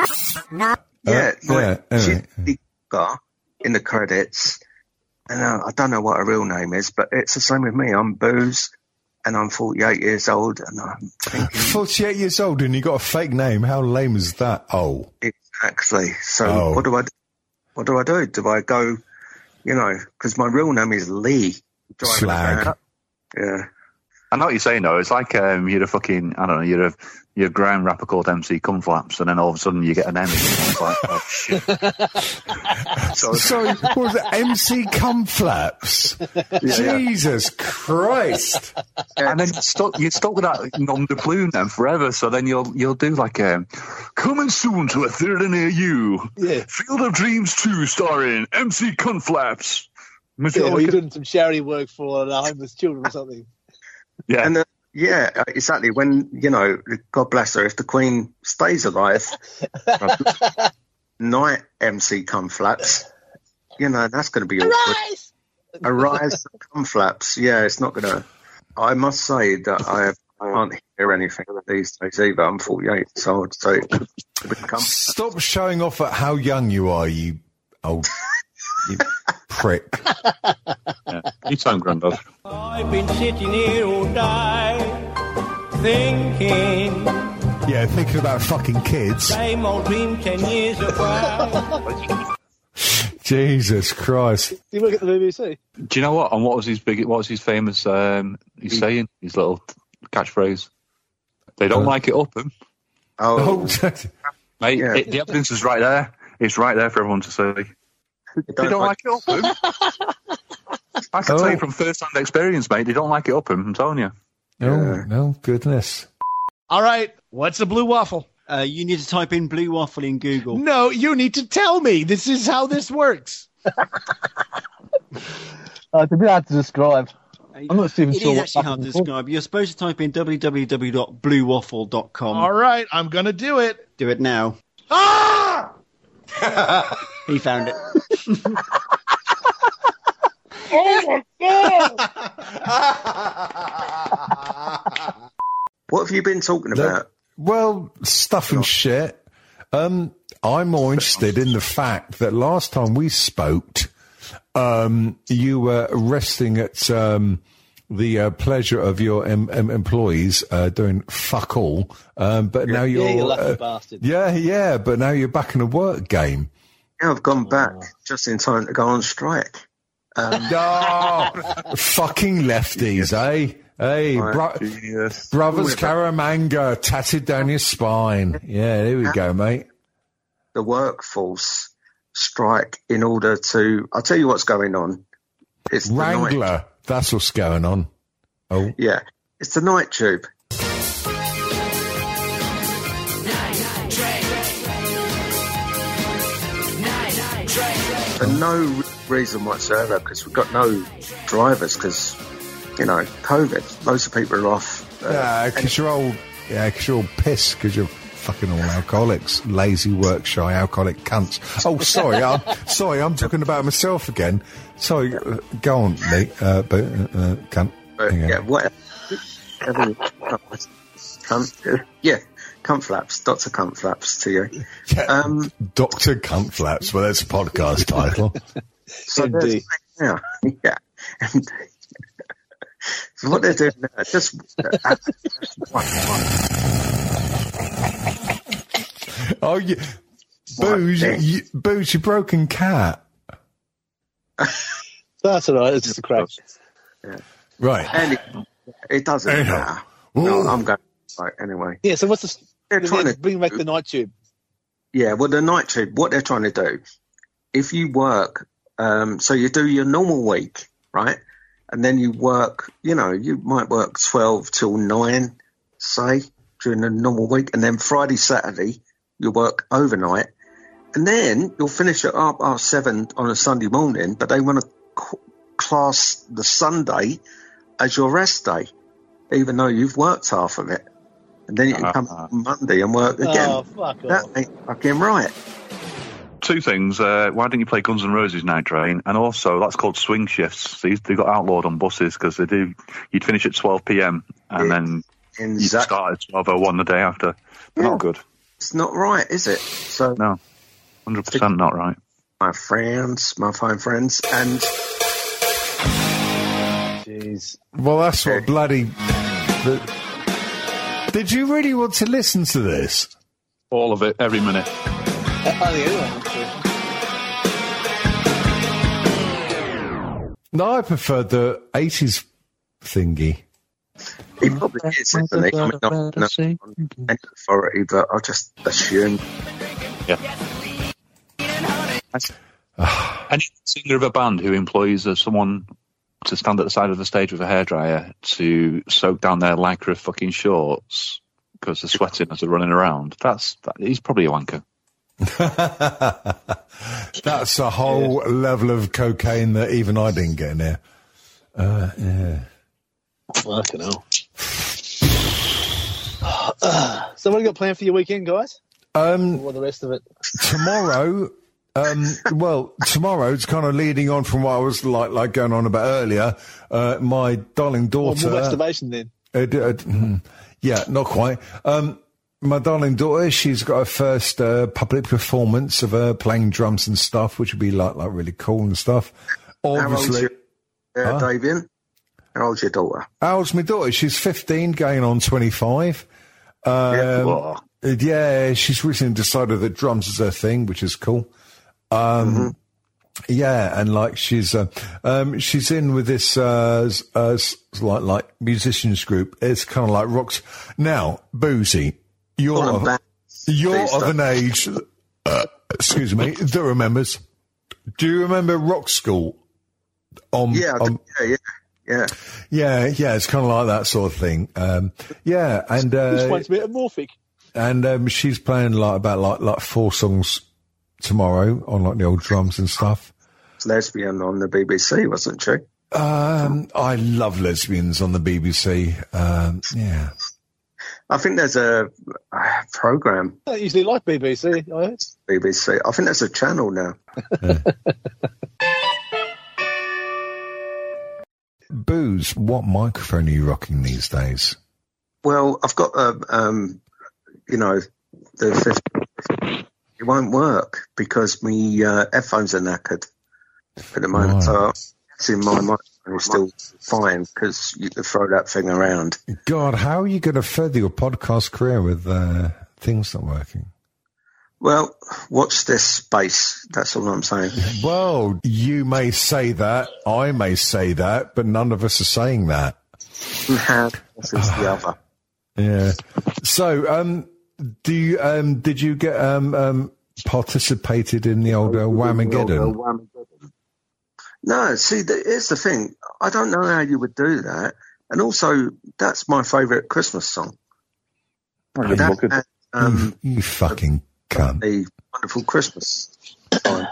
yeah, like, anyway. she's Gaga in the credits. And uh, I don't know what her real name is, but it's the same with me. I'm Booze, and I'm 48 years old, and I'm thinking 48 years old and you got a fake name. How lame is that? Oh, exactly. So Oh. what do I? do? What do I do? Do I go? You know, because my real name is Lee. Slag. Yeah. I know what you're saying though. It's like um, you're a fucking I don't know. You're a you're a ground rapper called MC Cumflaps, and then all of a sudden you get an M. It's like, oh shit. so sorry. What was it? MC Cumflaps. Jesus Christ. and then you're stuck, you're stuck with that nom de plume then forever. So then you'll you'll do like um, coming soon to a theatre near you. Yeah. Field of Dreams two, starring MC Cunflaps. Yeah, or you're doing some charity work for uh, homeless children or something. Yeah. And uh, yeah, uh, exactly. When you know, God bless her, if the Queen stays alive, night MC come flaps. You know, that's going to be awkward. Arise, come flaps. Yeah, it's not going to. I must say that I, I can't hear anything these days either. I'm 48, so I'd say it could become. Stop showing off at how young you are, you old you prick. You sound granddad. I've been sitting here all day thinking, Yeah, thinking about fucking kids. same old dream ten years away. Jesus Christ. Do you work at the BBC? Do you know what? And what was his big? What was his famous? Um, he's saying his little catchphrase. They don't Uh, like it up him, Oh, Oh, mate. Yeah. It, the evidence is right there. It's right there for everyone to see. They don't like it up him. I can Oh. tell you from first-hand experience, mate. They don't like it up him. I'm telling you. oh, no, goodness. All right, what's a blue waffle? Uh, you need to type in blue waffle in Google. No, you need to tell me. This is how this works. Uh, it's a bit hard to describe. I'm not even It sure is what actually hard to waffles describe. You're supposed to type in www.bluewaffle.com. All right, I'm going to do it. Do it now. Ah! He found it. Oh my god! what have you been talking about? Well, stuff and shit. Um, I'm more interested in the fact that last time we spoke, um, you were resting at um, the uh, pleasure of your em- em- employees uh, doing fuck all. Um, but now you're, Yeah, you lucky uh, bastard. yeah, yeah. But now you're back in a work game. Yeah, I've gone back just in time to go on strike. Um, Oh, fucking lefties, eh? Hey, bro- brothers Caramanga tatted down your spine. Yeah, there we go, mate. the workforce strike in order to. I'll tell you what's going on. It's the Wrangler, that's what's going on. Oh, yeah, it's the night tube. For no reason whatsoever, because we've got no drivers, because you know COVID. Loads of people are off. Uh, yeah, because you're all, yeah, because you're all pissed because you're fucking all alcoholics, lazy, work shy, alcoholic cunts. Oh, sorry, I'm sorry, I'm talking about myself again. Sorry, uh, go on, Lee, uh, but, uh, uh, cunt. But, Hang on. yeah, whatever. Cunt, yeah, cunt flaps, Doctor Cunt flaps to you. Yeah, Um, Doctor Cunt Flaps. Well, that's a podcast title. so Indeed. yeah, yeah. So what they're doing now, just uh, one, one. oh, you, booze, What? you, booze, you broken cat. That's all right. It's just a crack. Right. And it, it doesn't Anyhow. matter. No, I'm going right anyway. Yeah. So what's the? They're trying to bring back the night tube. Yeah, well, the night tube, what they're trying to do, if you work, um, so you do your normal week, right? And then you work, you know, you might work 12 till 9, say, during the normal week, and then Friday, Saturday, you work overnight, and then you'll finish at half past seven on a Sunday morning, but they want to c- class the Sunday as your rest day, even though you've worked half of it. And then you can come on Monday and work again. Oh, fuck that off. ain't fucking right. Two things. Uh, why didn't you play Guns N' Roses Night Train? And also, that's called swing shifts. These they got outlawed on buses because they do. You'd finish at 12 p.m. and then you'd Exact- start at 12:01 the day after. Yeah. Not good. It's not right, is it? So No, 100 percent not right. my friends, my fine friends, and Jeez. Well, that's what bloody. The, did you really want to listen to this? All of it, every minute. Only anyone. No, I preferred the 80s thingy. he probably is, isn't he? I mean, not, not on authority, but I just assume. Any singer of a band who employs uh, someone to stand at the side of the stage with a hairdryer to soak down their lycra fucking shorts because they're sweating as they're running around. That's that, he's probably a wanker. That's a whole level of cocaine that even I didn't get in there. Uh, yeah. Fucking hell. so, what have you got planned for your weekend, guys? Um, What the rest of it? tomorrow, um, well, tomorrow it's kind of leading on from what I was like, like going on about earlier. Uh, my darling Well, daughter. more masturbation then. Uh, d- uh, mm, yeah, not quite. Um, my darling daughter, she's got her first uh, public performance of her playing drums and stuff, which would be like like really cool and stuff. How old's Obviously, your, uh, Huh? Davian? How old's your daughter? How old's my daughter? She's 15, going on 25. Um, Yeah. yeah, she's recently decided that drums is her thing, which is cool. Um, Mm-hmm. Yeah, and like she's uh, um, she's in with this uh, uh, s- like like musicians group. It's kind of like rocks. Now, boozy, you're Full of, you're these of stuff. an age. Uh, excuse me, that remembers. Do you remember Rock School? On, Yeah, on yeah, yeah, yeah. yeah, yeah, it's kind of like that sort of thing. Um, yeah, and uh, This one's metamorphic. and um, she's playing like about like like four songs tomorrow on like the old drums and stuff. Lesbian on the BBC, wasn't she? Um, I love lesbians on the BBC. Um, yeah, I think there's a, a program I usually like BBC. I heard. BBC. I think there's a channel now. booze. What microphone are you rocking these days? Well, I've got a, um, you know, the 50, it won't work because my uh, headphones are knackered at the moment. So see, my microphone is still fine because you can throw that thing around. God, how are you going to further your podcast career with uh, things not working? Well, watch this space. That's all I'm saying. Well, you may say that, I may say that, but none of us are saying that. this is the other. Yeah. So, um, do you, um, did you get, um, um, participated in the old uh, Whamageddon? No, see, th- here's the thing. I don't know how you would do that. And also, that's my favourite Christmas song. That and, um, You fucking cunt. a wonderful Christmas time.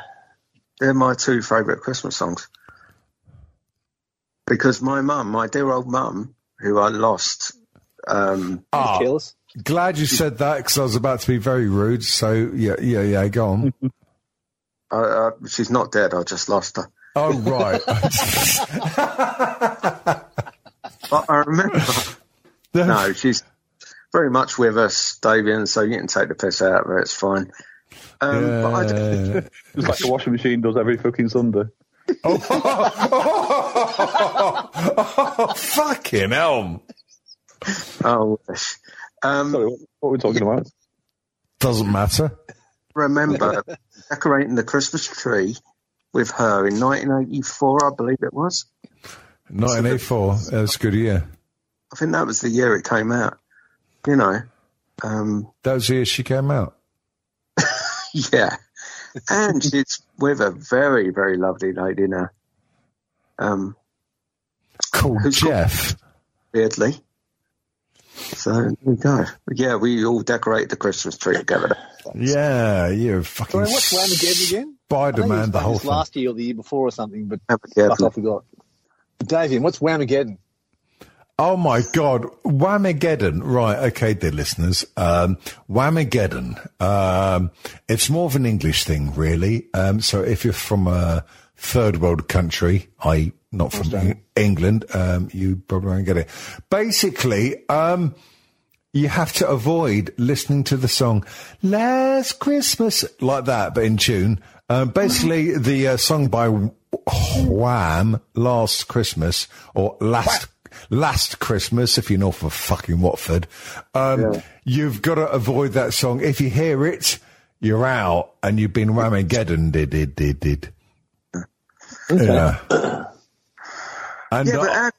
They're my two favourite Christmas songs. Because my mum, my dear old mum, who I lost, um, Kills. Glad you said that because I was about to be very rude. So, yeah, yeah, yeah, go on. I, I, she's not dead. I just lost her. Oh, right. But I remember. no, she's very much with us, Davian. So you can take the piss out of her. It's fine. Um, but I don't- It's like the washing machine does every fucking Sunday. oh, fucking elm. oh, wish. Um, Sorry, what, what are we talking about? Doesn't matter. remember decorating the Christmas tree with her in 1984, I believe it was. 1984. That's a good year. I think that was the year it came out. You know, um, That was the year she came out. yeah. And she's with a very, very lovely lady now. Um, Called Who's called- Jeff. weirdly. So there we go. Yeah, we all decorate the Christmas tree together. Yeah, you're fucking Sorry, what's Whamageddon again? Spider I Man, the whole thing. last year or the year before or something, but Whamageddon. fuck, I forgot. Davian, what's Whamageddon? Oh my God, Whamageddon. Right, okay, dear listeners. Um, Whamageddon. Um, it's more of an English thing, really. Um, so if you're from a third world country, i.e. not from Eng- England, um, you probably won't get it. Basically, um, you have to avoid listening to the song Last Christmas like that, but in tune. Um, basically, the uh, song by Wham, Last Christmas, or Last Last Christmas, if you're north of fucking Watford, um, you've got to avoid that song. If you hear it, you're out, and you've been Whamageddon. Did did did did. Yeah. And yeah, but uh, how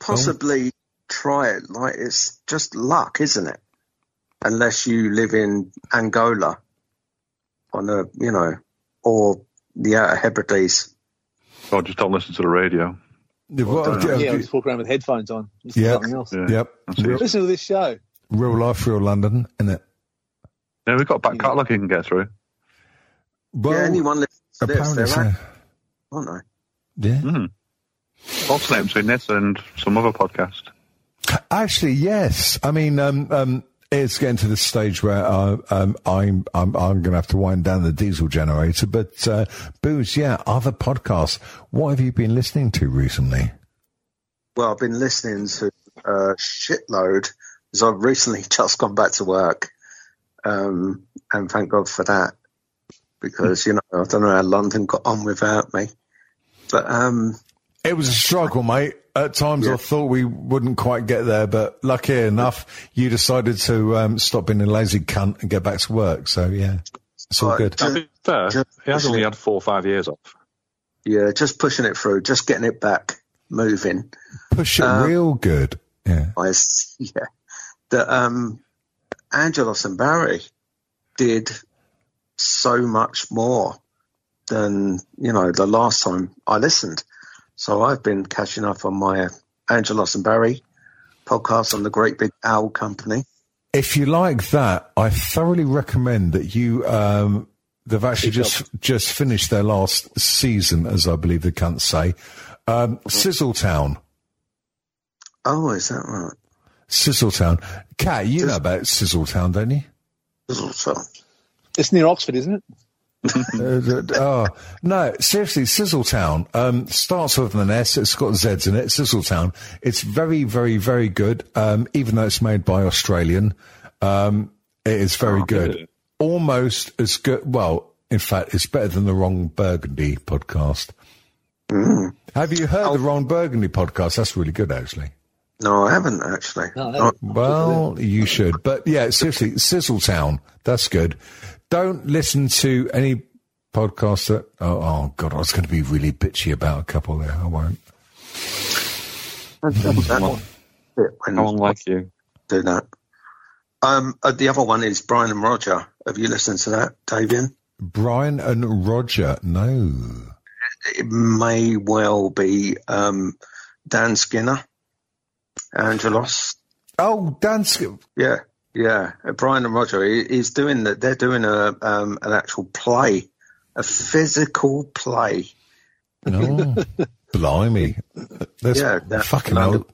possibly try it? Like it's just luck, isn't it? Unless you live in Angola, on a you know, or the Outer Hebrides. Oh, just don't listen to the radio. what- yeah, yeah, I just walk around with headphones on. Listen to Yep. something else. Yeah. Yep. Real, Listen to this show. real life, real London, isn't it? Yeah, we've got a back catalogue you can get through. Well, yeah, anyone listens to this, apparently they're so. right, aren't they? Yeah. Mm. Alternate between this and some other podcast. Actually, yes. I mean, um, um, it's getting to the stage where uh, um, I'm I'm I'm going to have to wind down the diesel generator. But uh, booze, yeah, other podcasts. What have you been listening to recently? Well, I've been listening to a shitload because I've recently just gone back to work, um, and thank God for that. Because you know I don't know how London got on without me, but um, It was a struggle, mate. At times, I thought we wouldn't quite get there, but lucky enough, you decided to um, stop being a lazy cunt and get back to work. So yeah, it's all Right, good. To be fair, he has only had four or five years off. yeah, just pushing it through, just getting it back moving. Push it um, real good. Yeah. I s- yeah, that um, Angelos and Barry did so much more than you know the last time I listened. So I've been catching up on my Angelos and Barry podcast on the Great Big Owl Company. If you like that, I thoroughly recommend that you. Um, they've actually just just finished their last season, as I believe the cunts say. Um, Sizzletown, Oh, is that right? Sizzletown. Cat, you know about Sizzletown, don't you? So, It's near Oxford, isn't it? Uh, oh no, seriously, Sizzletown um, starts with an S. It's got Z's in it. Sizzletown. It's very, very, very good. Um, even though it's made by Australian, um, it is very good. Almost as good. Well, in fact, it's better than the Ron Burgundy podcast. Have you heard the Ron Burgundy podcast? That's really good, actually. no, I haven't actually. No, Well, you should. But yeah, seriously, Sizzletown. That's good. Don't listen to any podcast that. Oh, oh God, I was going to be really bitchy about a couple there. I won't. That one. When No one like you. do that. Um, uh, the other one is Brian and Roger. Have you listened to that, Davian? Brian and Roger. No. It may well be um, Dan Skinner, Angelos. Oh, Dan. Skinner. Yeah, yeah. Brian and Roger. He's doing that. They're doing a um, an actual play, a physical play. No. Blimey. That's Yeah, that- fucking no.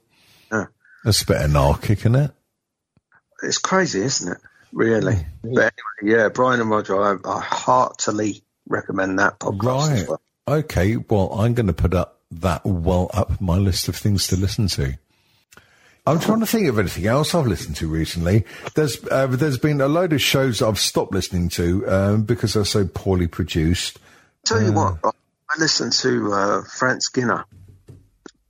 Yeah. That's a bit anarchic, isn't it? It's crazy, isn't it? Really. But anyway, yeah, Brian and Roger. I, I heartily recommend that podcast as Right. well. Okay. Well, I'm going to put up that well up my list of things to listen to. I'm trying to think of anything else I've listened to recently. There's uh, there's been a load of shows that I've stopped listening to um, because they're so poorly produced. Tell you what, I I listen to uh, Frank Skinner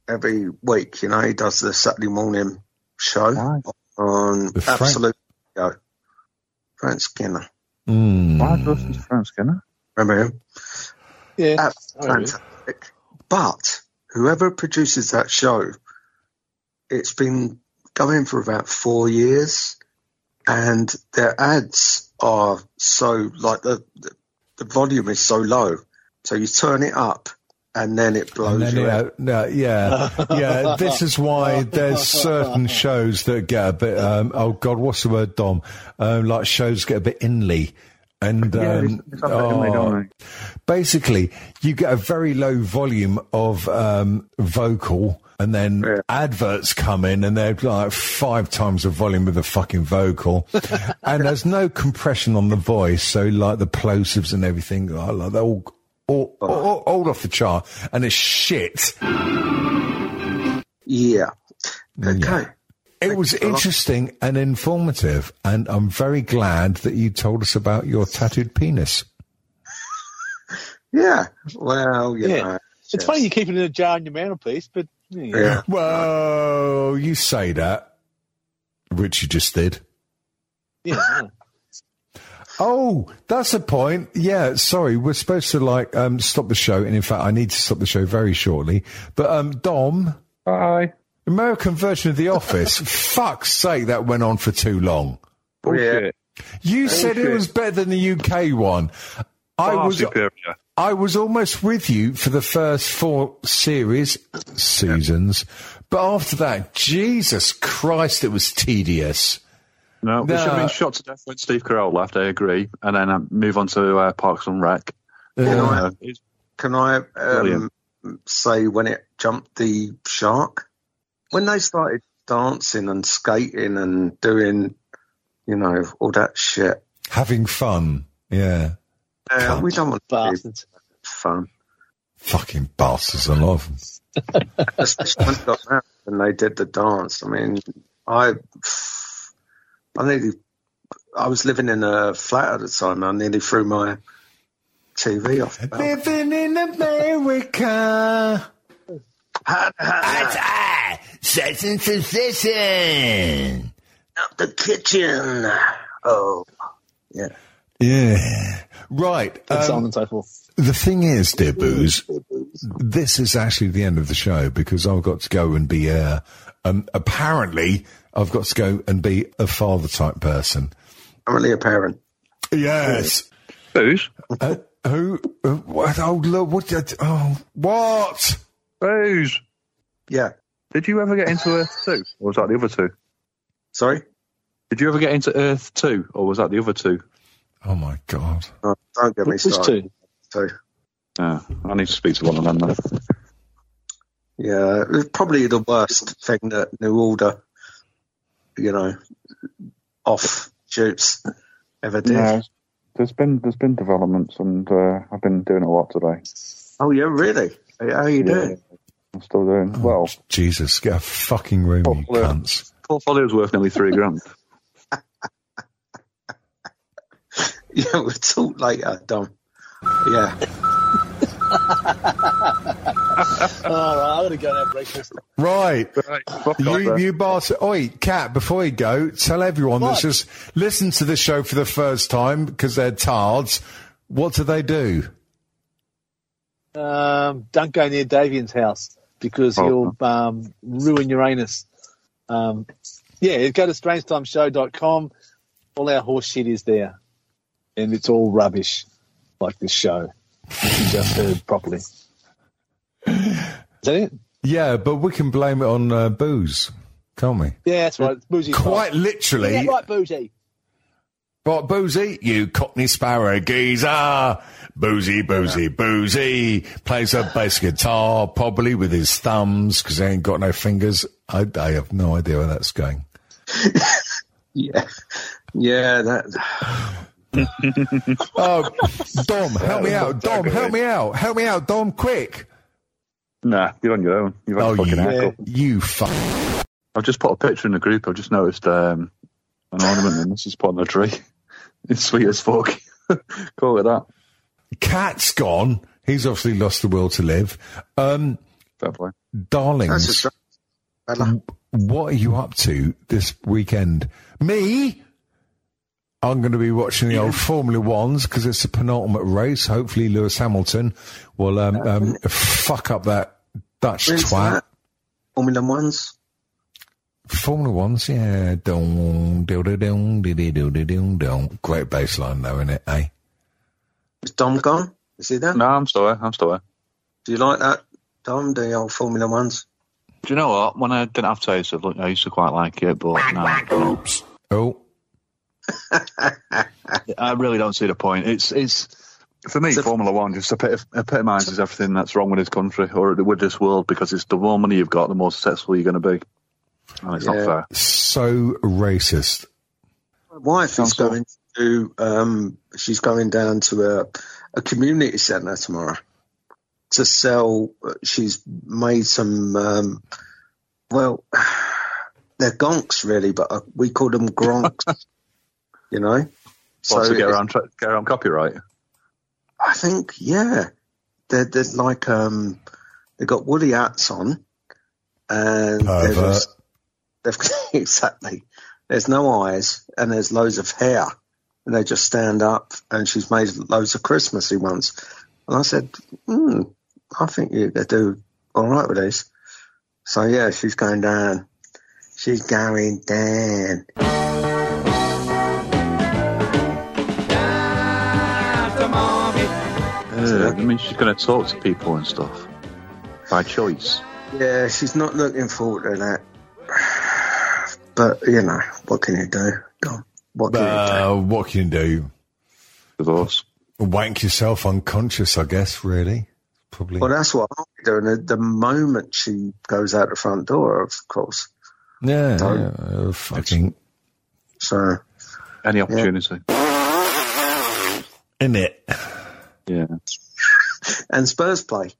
every week. You know, he does the Saturday morning show on The Frank- Absolute Radio. Frank Skinner. Mm. Why does this Frank Skinner? Remember him? Yeah. That's fantastic. But whoever produces that show, it's been going for about four years, and their ads are so like the the, volume is so low, so you turn it up, and then it blows then, you out. no, yeah, yeah. This is why there's certain shows that get a bit. Um, oh God, what's the word, Dom? Um, like shows get a bit inly, and Yeah, um, it's- it's a bit inly, don't oh, basically you get a very low volume of um, vocal. And then adverts come in and they're like five times the volume of the fucking vocal. and there's no compression on the voice. So like the plosives and everything, like, like they're all, all, oh. all, all off the chart. And it's shit. Yeah. Okay. It was interesting and informative, and I'm very glad that you told us about your tattooed penis. Yeah. Well, you Yeah. know. It's funny you keep it in a jar on your mantelpiece, but yeah. Yeah. Well, you say that, which you just did. Yeah. Oh, that's a point. Yeah, sorry, we're supposed to like um, stop the show, and in fact, I need to stop the show very shortly. But um, Dom, Hi. American version of The Office. fuck's sake, that went on for too long. Bullshit. You said it was better than the UK one. I Far was superior. I was almost with you for the first four series seasons, but after that, Jesus Christ, it was tedious. No, we should have been shot to death when Steve Carell left. I agree, and then uh, move on to uh, Parks and Rec. Can Uh, I, can I um, say when it jumped the shark? When they started dancing and skating and doing, you know, all that shit. having fun. Yeah, Uh, we don't want to do Bastards. fun. fucking bastards, I love them. Especially when, it got round and they did the dance. I mean, I, I nearly, I was living in a flat at the time. I nearly threw my TV off. Living in America. I, such and succession. Out the kitchen. Oh, yeah. Yeah. Right. And so on Um, and so forth. the thing is, dear Booze, this is actually the end of the show because I've got to go and be a, um, apparently, I've got to go and be a father type person. I'm really a parent. Yes. booze. Uh, who? Uh, what? Oh, look, what? did- Oh, what? Booze. Yeah. Did you ever get into Earth 2? Or was that the other two? Sorry? Did you ever get into Earth 2? Or was that the other two? Oh my god. Oh, don't get me Which started. two? So, I need to speak to one of them then. yeah, it was probably the worst thing that New Order, you know, off shoots ever did. No, there's been there's been developments, and uh, I've been doing a lot today. Oh, yeah, really? How are you doing? I'm still doing well. Jesus, get a fucking room, you Oh, yeah. cunts. Portfolio's worth nearly three grand. Yeah, we'll talk later, Dom. Yeah. All right, I'm going to go and have breakfast. Right. Right, You, then. you bastard. Oi, Cat, before you go, tell everyone that's just listened to the show for the first time because they're tards. What do they do? Um, don't go near Davian's house because Oh. he'll um, ruin Uranus. Um, yeah, go to strangetimeshow.com. All our horse shit is there. And it's all rubbish, like this show. which You just heard properly. Is that it? Yeah, but we can blame it on uh, booze, can't we? Yeah, that's right. It's boozy. Quite literally. Yeah, right, boozy. What, Boozy? You cockney sparrow geezer. Boozy, boozy, boozy. Plays a bass guitar, probably with his thumbs, because he ain't got no fingers. I, I have no idea where that's going. Yeah. Yeah, that. Oh, Dom, help me out. Dom, help me out. Help me out, Dom, quick. Nah, you're on your own. You've had Oh, a fucking you, haircut. you fuck. I've just put a picture in the group. I've just noticed um, an ornament and this is put on the tree. It's sweet as fuck. Call it that. Cat's gone. He's obviously lost the will to live. Um, Fair play. Darlings, what are you up to this weekend? Me? I'm going to be watching the old Formula Ones because it's the penultimate race. Hopefully, Lewis Hamilton will um, um, fuck up that Dutch Where's twat. that? Formula Ones? Formula Ones, yeah. Dong, dill, dill, dong, dill, dill, dill, dill, dill, dong. Great bass line, though, isn't it, eh? Is Dom gone? Is he there? No, I'm still here. I'm still here. Do you like that, Dom? The old Formula Ones? Do you know what? When I didn't have taste of I used to quite like it, but now Oh, I really don't see the point. It's it's for me, Formula One just epitomises everything that's wrong with this country or with this world because it's the more money you've got, the more successful you're going to be. And it's Yeah. not fair. so racist. My wife is Sounds cool. going to. Um, she's going down to a, a community centre tomorrow to sell. She's made some. Um, well, they're gonks really, but uh, we call them gronks. you know. So to get around, get around copyright. I think, yeah. They're, they're like, um, they've got woolly hats on and they're Pervert. just, they've, exactly. There's no eyes and there's loads of hair and they just stand up and she's made loads of Christmassy ones. And I said, hmm, I think you could do all right with these. So yeah, she's going down. She's going down. Uh, I mean, she's going to talk to people and stuff by choice. Yeah, she's not looking forward to that. But you know, what can you do? Dom? What can you Uh, what can you do? Divorce. Wank yourself unconscious, I guess. Really, probably. Well, that's what I'm doing. The, the moment she goes out the front door, of course. yeah, Don't- yeah, uh, fucking So Any opportunity. in it. Yeah. And Spurs play.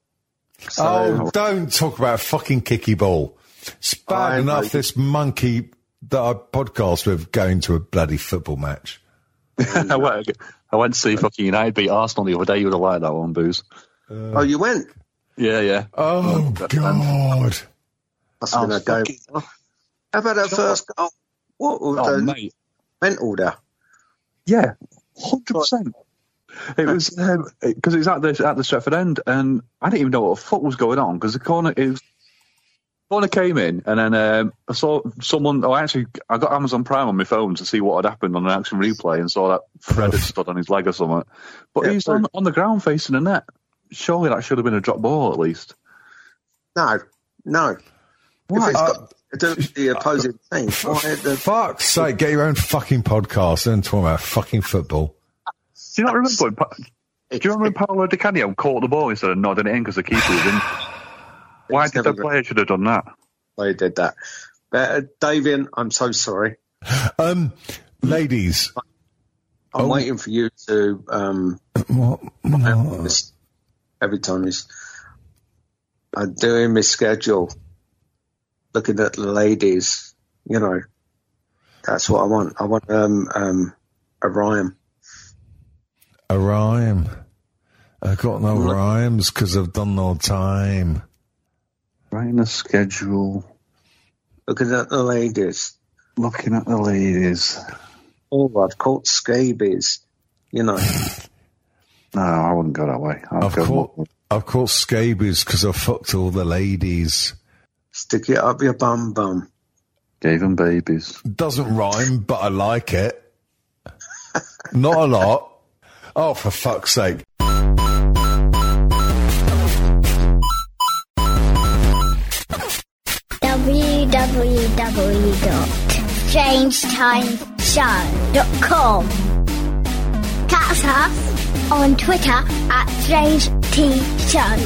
So oh, don't talk about fucking kicky ball. It's bad I enough know. this monkey that I podcast with going to a bloody football match. I, went, I went to see fucking United beat Arsenal the other day. You would have liked that one, Booze. oh, you went. Yeah, yeah. Oh, oh God! Must have been Oh, a game. fucking- How about that first goal? What was Oh, the mate. mental there? Yeah, hundred percent. It was because it was at the at the Stretford end, and I didn't even know what the fuck was going on because the corner it was, corner came in, and then um, I saw someone. Oh, actually, I got Amazon Prime on my phone to see what had happened on an action replay, and saw that Fred had stood on his leg or something. But Yeah, he's on on the ground facing the net. Surely that should have been a drop ball at least. No, no. Why? If it's Uh, got to do the opposing team, why the Fuck's sake, get your own fucking podcast and talk about fucking football. Do you not remember? When, Pa- do you remember when Paolo Di Canio caught the ball instead of nodding it in because the keeper was in? Why did the player should have done that? they did that? But uh, Davian, I'm so sorry. Um, ladies, I'm Oh. waiting for you to um, what? this every time he's I'm doing my schedule, looking at the ladies, you know, that's what I want. I want um um a rhyme. A rhyme. I got no rhymes because I've done no time. Right in the schedule, Looking at the ladies. looking at the ladies. Oh, I've caught scabies. You know, No, I wouldn't go that way. I'd I've caught, more- I've caught scabies because I fucked all the ladies. stick it up your bum bum. gave them babies. Doesn't rhyme, but I like it. Not a lot. Oh, for fuck's sake. www.strangetimeshow.com. Catch us on Twitter at Strange T Show.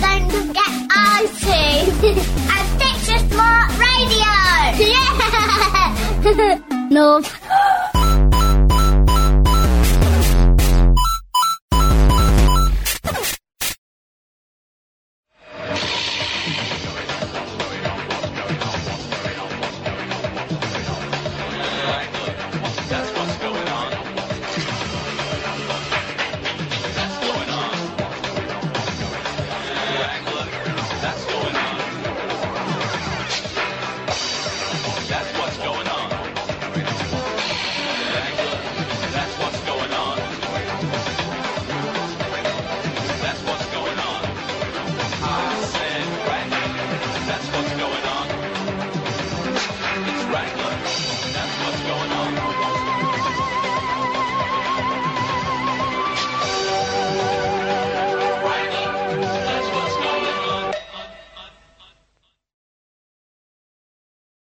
Don't forget iTunes and Stitcher Smart Radio. Yeah! North